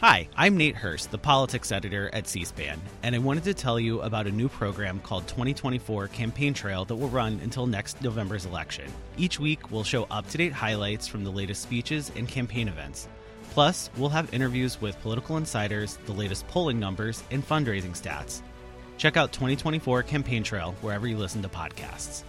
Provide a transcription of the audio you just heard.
Hi, I'm Nate Hurst, the politics editor at C SPAN, and I wanted to tell you about a new program called 2024 Campaign Trail that will run until next November's election. Each week, we'll show up to date highlights from the latest speeches and campaign events. Plus, we'll have interviews with political insiders, the latest polling numbers, and fundraising stats. Check out 2024 Campaign Trail wherever you listen to podcasts.